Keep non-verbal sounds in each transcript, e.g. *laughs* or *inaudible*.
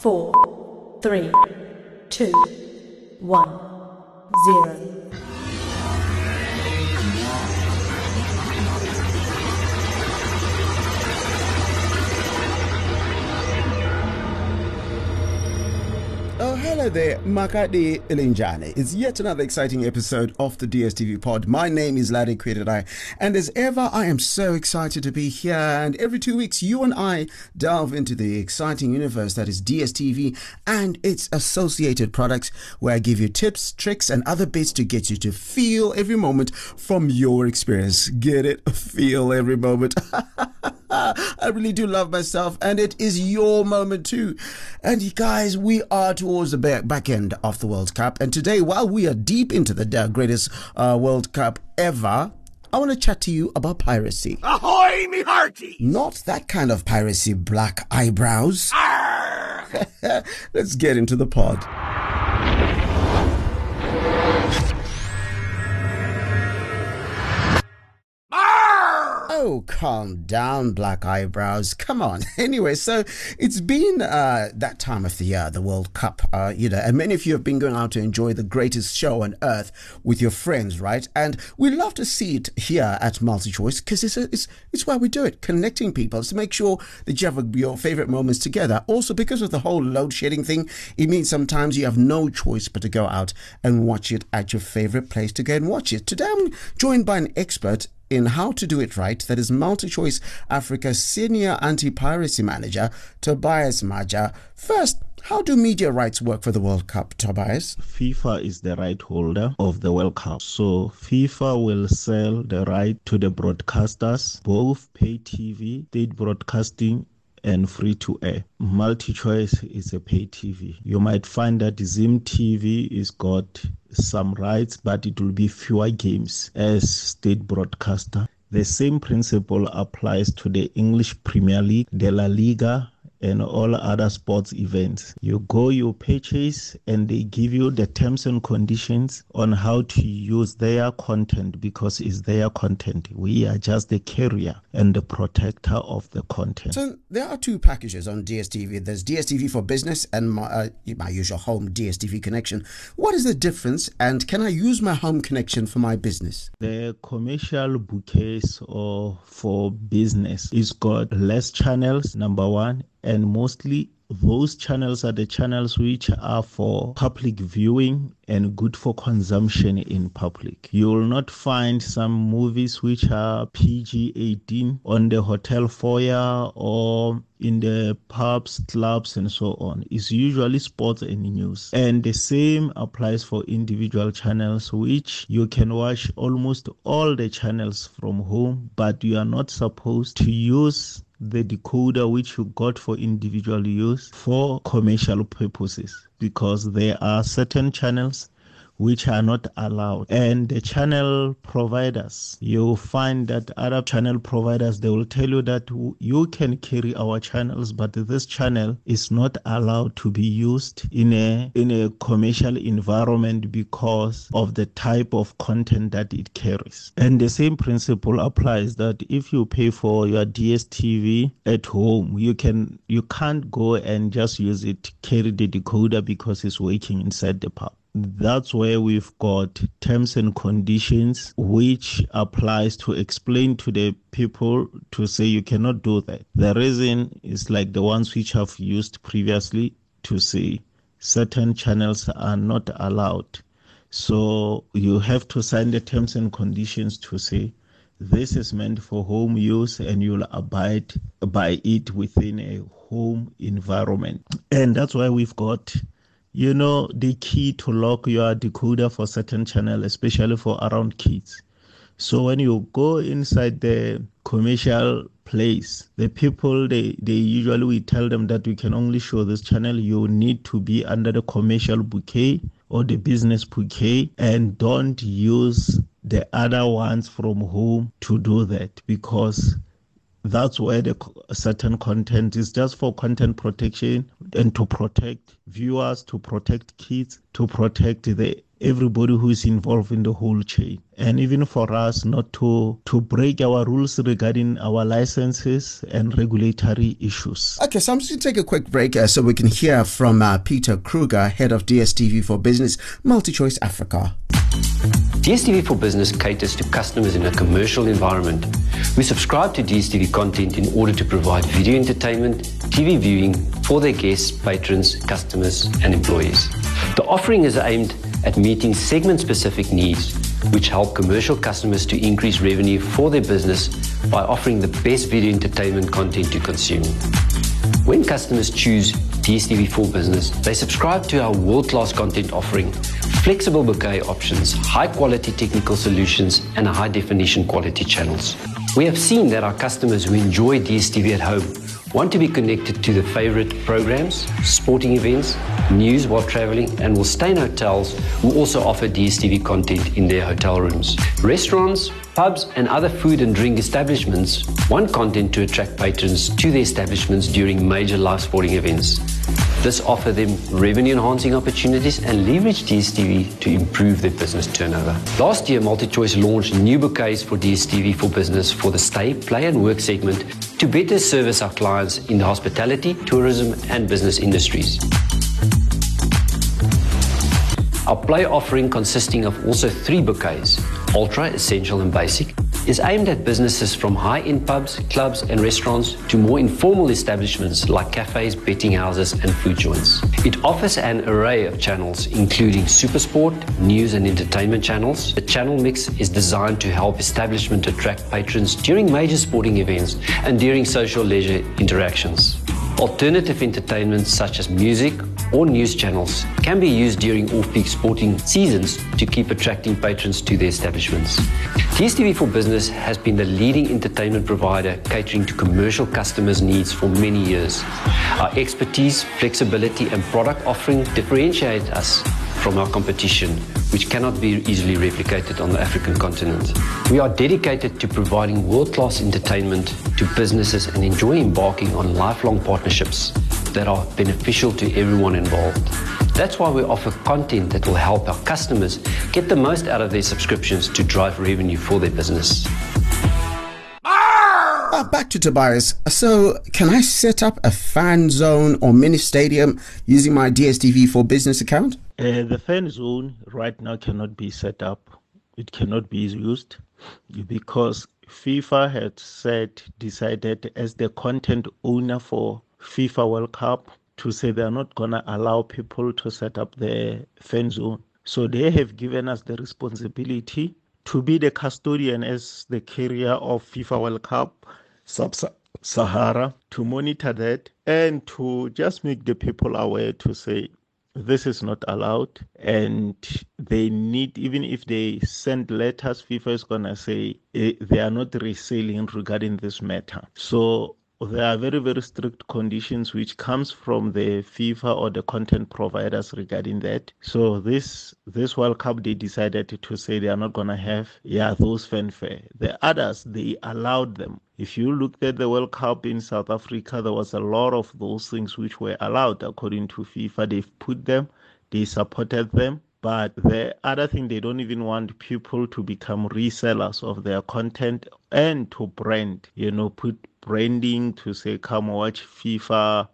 four, three, two, one, zero. Hello there, Makadi Ilinjane. It's yet another exciting episode of the DSTV pod. My name is Larry Kwirirai, and as ever, I am so excited to be here. And every two weeks, you and I delve into the exciting universe that is DSTV and its associated products, where I give you tips, tricks, and other bits to get you to feel every moment from your experience. Get it? Feel every moment. *laughs* I really do love myself, and it is your moment too. And you guys, we are towards the back, end of the World Cup, and today, while we are deep into the greatest uh, World Cup ever, I want to chat to you about piracy. Ahoy, me hearty! Not that kind of piracy, black eyebrows. *laughs* Let's get into the pod. Oh, calm down, black eyebrows. Come on. *laughs* Anyway, so it's been uh, that time of the year, the World Cup, uh, you know, and many of you have been going out to enjoy the greatest show on earth with your friends, right? And we love to see it here at MultiChoice because it's, it's it's why we do it, connecting people to make sure that you have your favorite moments together. Also, because of the whole load shedding thing, it means sometimes you have no choice but to go out and watch it at your favorite place to go and watch it. Today, I'm joined by an expert in how to do it right. That is MultiChoice Africa Senior Anti Piracy Manager, Tobias Maja. First, how do media rights work for the World Cup, Tobias? FIFA is the right holder of the World Cup. So FIFA will sell the right to the broadcasters, both pay TV, state broadcasting, and free to air. Multi choice is a pay TV. You might find that Zim TV is got some rights, but it will be fewer games as state broadcaster. The same principle applies to the English Premier League, the La Liga, and all other sports events. You go, you purchase, and they give you the terms and conditions on how to use their content because it's their content. We are just the carrier and the protector of the content. So there are two packages on DSTV. There's DSTV for business and my, uh, my usual home DSTV connection. What is the difference, and can I use my home connection for my business? The commercial bouquets or for business is got less channels, number one, and mostly those channels are the channels which are for public viewing and good for consumption in public. You will not find some movies which are PG 18 on the hotel foyer or in the pubs, clubs, and so on. It's usually sports and news. And the same applies for individual channels, which you can watch almost all the channels from home, but you are not supposed to use the decoder which you got for individual use for commercial purposes because there are certain channels which are not allowed. And the channel providers you find that other channel providers they will tell you that you can carry our channels but this channel is not allowed to be used in a in a commercial environment because of the type of content that it carries. And the same principle applies that if you pay for your DSTV at home you can you can't go and just use it carry the decoder because it's working inside the pub that's where we've got terms and conditions which applies to explain to the people to say you cannot do that. The reason is like the ones which have used previously to say certain channels are not allowed. So you have to sign the terms and conditions to say this is meant for home use and you'll abide by it within a home environment. And that's why we've got you know the key to lock your decoder for certain channel especially for around kids. So when you go inside the commercial place the people they they usually we tell them that we can only show this channel. You need to be under the commercial bouquet or the business bouquet and don't use the other ones from home to do that because that's where the certain content is just for content protection and to protect viewers to protect kids to protect the everybody who is involved in the whole chain and even for us not to to break our rules regarding our licenses and regulatory issues. Okay, so I'm just going to take a quick break uh, so we can hear from uh, Peter Kruger, head of DSTV for Business, MultiChoice Africa. DSTV for Business caters to customers in a commercial environment. We subscribe to DSTV content in order to provide video entertainment, TV viewing for their guests, patrons, customers, and employees. The offering is aimed at meeting segment specific needs, which help commercial customers to increase revenue for their business by offering the best video entertainment content to consume. When customers choose DSTV for Business, they subscribe to our world class content offering, flexible bouquet options, high quality technical solutions, and high definition quality channels. We have seen that our customers who enjoy DSTV at home Want to be connected to their favorite programs, sporting events, news while traveling, and will stay in hotels who also offer DSTV content in their hotel rooms. Restaurants, pubs, and other food and drink establishments want content to attract patrons to their establishments during major live sporting events. This offers them revenue enhancing opportunities and leverage DSTV to improve their business turnover. Last year, MultiChoice launched new bouquets for DSTV for business for the stay, play, and work segment to better service our clients in the hospitality, tourism, and business industries. Our play offering, consisting of also three bouquets Ultra, Essential, and Basic, is aimed at businesses from high end pubs, clubs, and restaurants to more informal establishments like cafes, betting houses, and food joints. It offers an array of channels, including supersport, news, and entertainment channels. The channel mix is designed to help establishment attract patrons during major sporting events and during social leisure interactions. Alternative entertainment such as music or news channels can be used during off-peak sporting seasons to keep attracting patrons to their establishments. DSTV for Business has been the leading entertainment provider catering to commercial customers' needs for many years. Our expertise, flexibility and product offering differentiate us from our competition, which cannot be easily replicated on the African continent. We are dedicated to providing world class entertainment to businesses and enjoy embarking on lifelong partnerships that are beneficial to everyone involved. That's why we offer content that will help our customers get the most out of their subscriptions to drive revenue for their business. Uh, back to Tobias. So, can I set up a fan zone or mini stadium using my DSTV for business account? Uh, the fan zone right now cannot be set up. It cannot be used because FIFA had said, decided as the content owner for FIFA World Cup to say they're not going to allow people to set up the fan zone. So they have given us the responsibility to be the custodian as the carrier of FIFA World Cup Sub Sahara to monitor that and to just make the people aware to say this is not allowed and they need even if they send letters fifa is going to say eh, they are not reselling regarding this matter so there are very very strict conditions which comes from the FIFA or the content providers regarding that. So this this World Cup they decided to say they are not gonna have yeah those fanfare. The others they allowed them. If you looked at the World Cup in South Africa, there was a lot of those things which were allowed according to FIFA. They've put them, they supported them. But the other thing, they don't even want people to become resellers of their content and to brand, you know, put branding to say come watch FIFA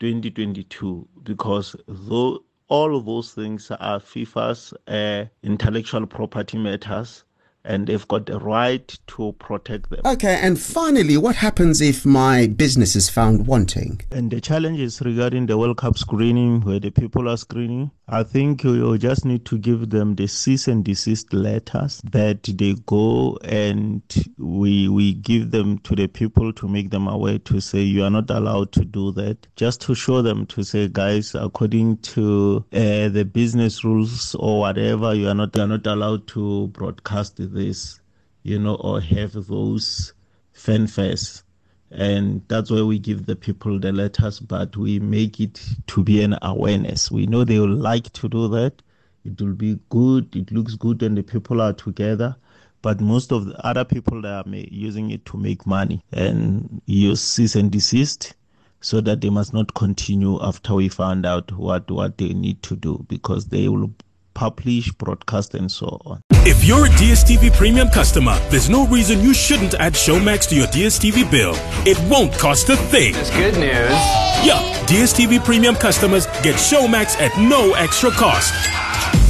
2022 because though all of those things are FIFA's uh, intellectual property matters and they've got the right to protect them. Okay, and finally, what happens if my business is found wanting? And the challenge is regarding the World Cup screening, where the people are screening. I think you just need to give them the cease and desist letters that they go and we we give them to the people to make them aware to say you are not allowed to do that. Just to show them to say, guys, according to uh, the business rules or whatever, you are not you are not allowed to broadcast this, you know, or have those fanfares. And that's why we give the people the letters, but we make it to be an awareness. We know they will like to do that. It will be good. It looks good when the people are together. But most of the other people that are using it to make money and use cease and desist so that they must not continue after we find out what, what they need to do because they will publish, broadcast, and so on. If you're a DSTV Premium customer, there's no reason you shouldn't add Showmax to your DSTV bill. It won't cost a thing. It's good news. Yeah, DSTV Premium customers get Showmax at no extra cost.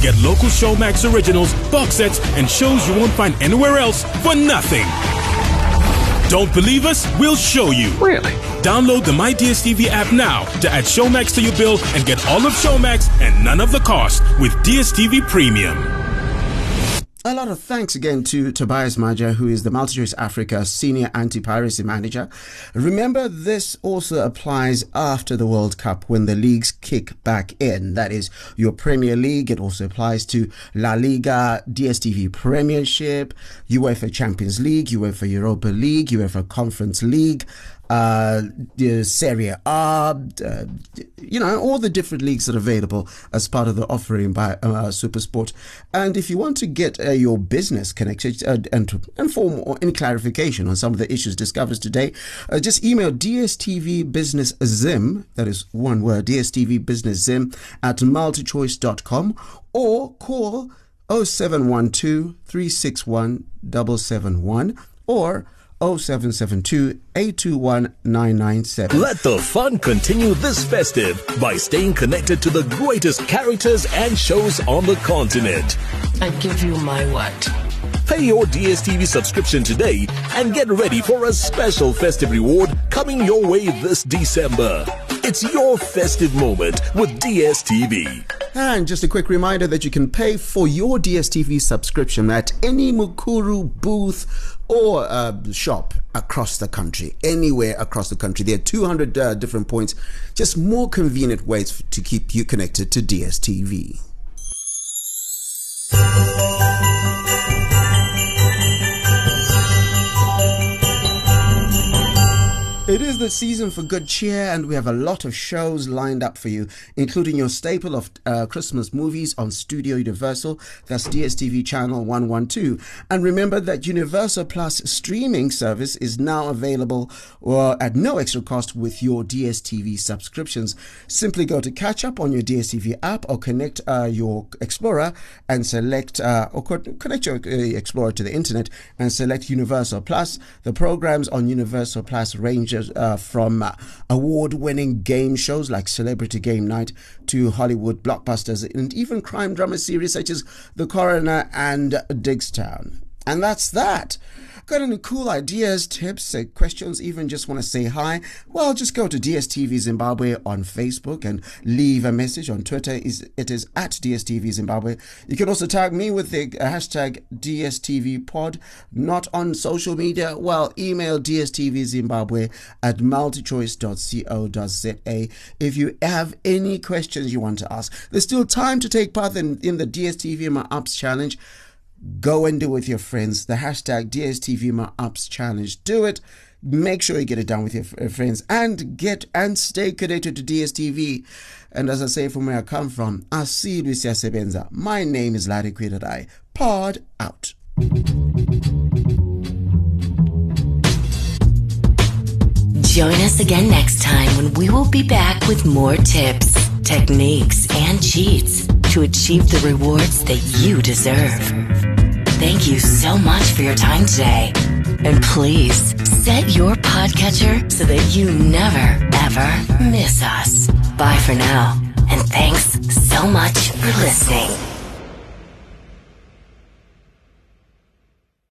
Get local Showmax originals, box sets, and shows you won't find anywhere else for nothing. Don't believe us? We'll show you. Really? Download the My DSTV app now to add Showmax to your bill and get all of Showmax and none of the cost with DSTV Premium. A lot of thanks again to Tobias Maja, who is the MultiChoice Africa Senior Anti-Piracy Manager. Remember, this also applies after the World Cup when the leagues kick back in. That is your Premier League. It also applies to La Liga, DSTV Premiership, UEFA Champions League, UEFA Europa League, UEFA Conference League, uh, the Serie A, uh, you know, all the different leagues that are available as part of the offering by uh, Supersport. And if you want to get uh, your business connected uh, and to inform or any clarification on some of the issues discovered today, uh, just email DSTV Business Zim, that is one word, DSTV Business Zim at multichoice.com or call 0712 361 771 or 0772 821 997. Let the fun continue this festive by staying connected to the greatest characters and shows on the continent. I give you my word. Pay your DSTV subscription today and get ready for a special festive reward coming your way this December. It's your festive moment with DSTV. And just a quick reminder that you can pay for your DSTV subscription at any Mukuru booth or uh, shop across the country, anywhere across the country. There are 200 uh, different points, just more convenient ways to keep you connected to DSTV. It is the season for good cheer, and we have a lot of shows lined up for you, including your staple of uh, Christmas movies on Studio Universal. That's DSTV channel 112. And remember that Universal Plus streaming service is now available uh, at no extra cost with your DSTV subscriptions. Simply go to catch up on your DSTV app or connect uh, your Explorer and select, uh, or co- connect your uh, Explorer to the internet and select Universal Plus. The programs on Universal Plus uh, from uh, award winning game shows like Celebrity Game Night to Hollywood blockbusters and even crime drama series such as The Coroner and Diggstown. And that's that. Got any cool ideas, tips, uh, questions, even just want to say hi? Well, just go to DSTV Zimbabwe on Facebook and leave a message. On Twitter, is it is at DSTV Zimbabwe. You can also tag me with the uh, hashtag DSTV Pod. Not on social media, well, email DSTV Zimbabwe at multichoice.co.za if you have any questions you want to ask. There's still time to take part in, in the DSTV My Ups Challenge. Go and do it with your friends. The hashtag DSTV My Ups Challenge. Do it. Make sure you get it done with your f- uh, friends and get and stay connected to DSTV. And as I say from where I come from, Asilu Siyasebenza. My name is Larry Kwirirai. Pod out. Join us again next time when we will be back with more tips, techniques, and cheats to achieve the rewards that you deserve. Thank you so much for your time today. And please set your podcatcher so that you never, ever miss us. Bye for now. And thanks so much for listening.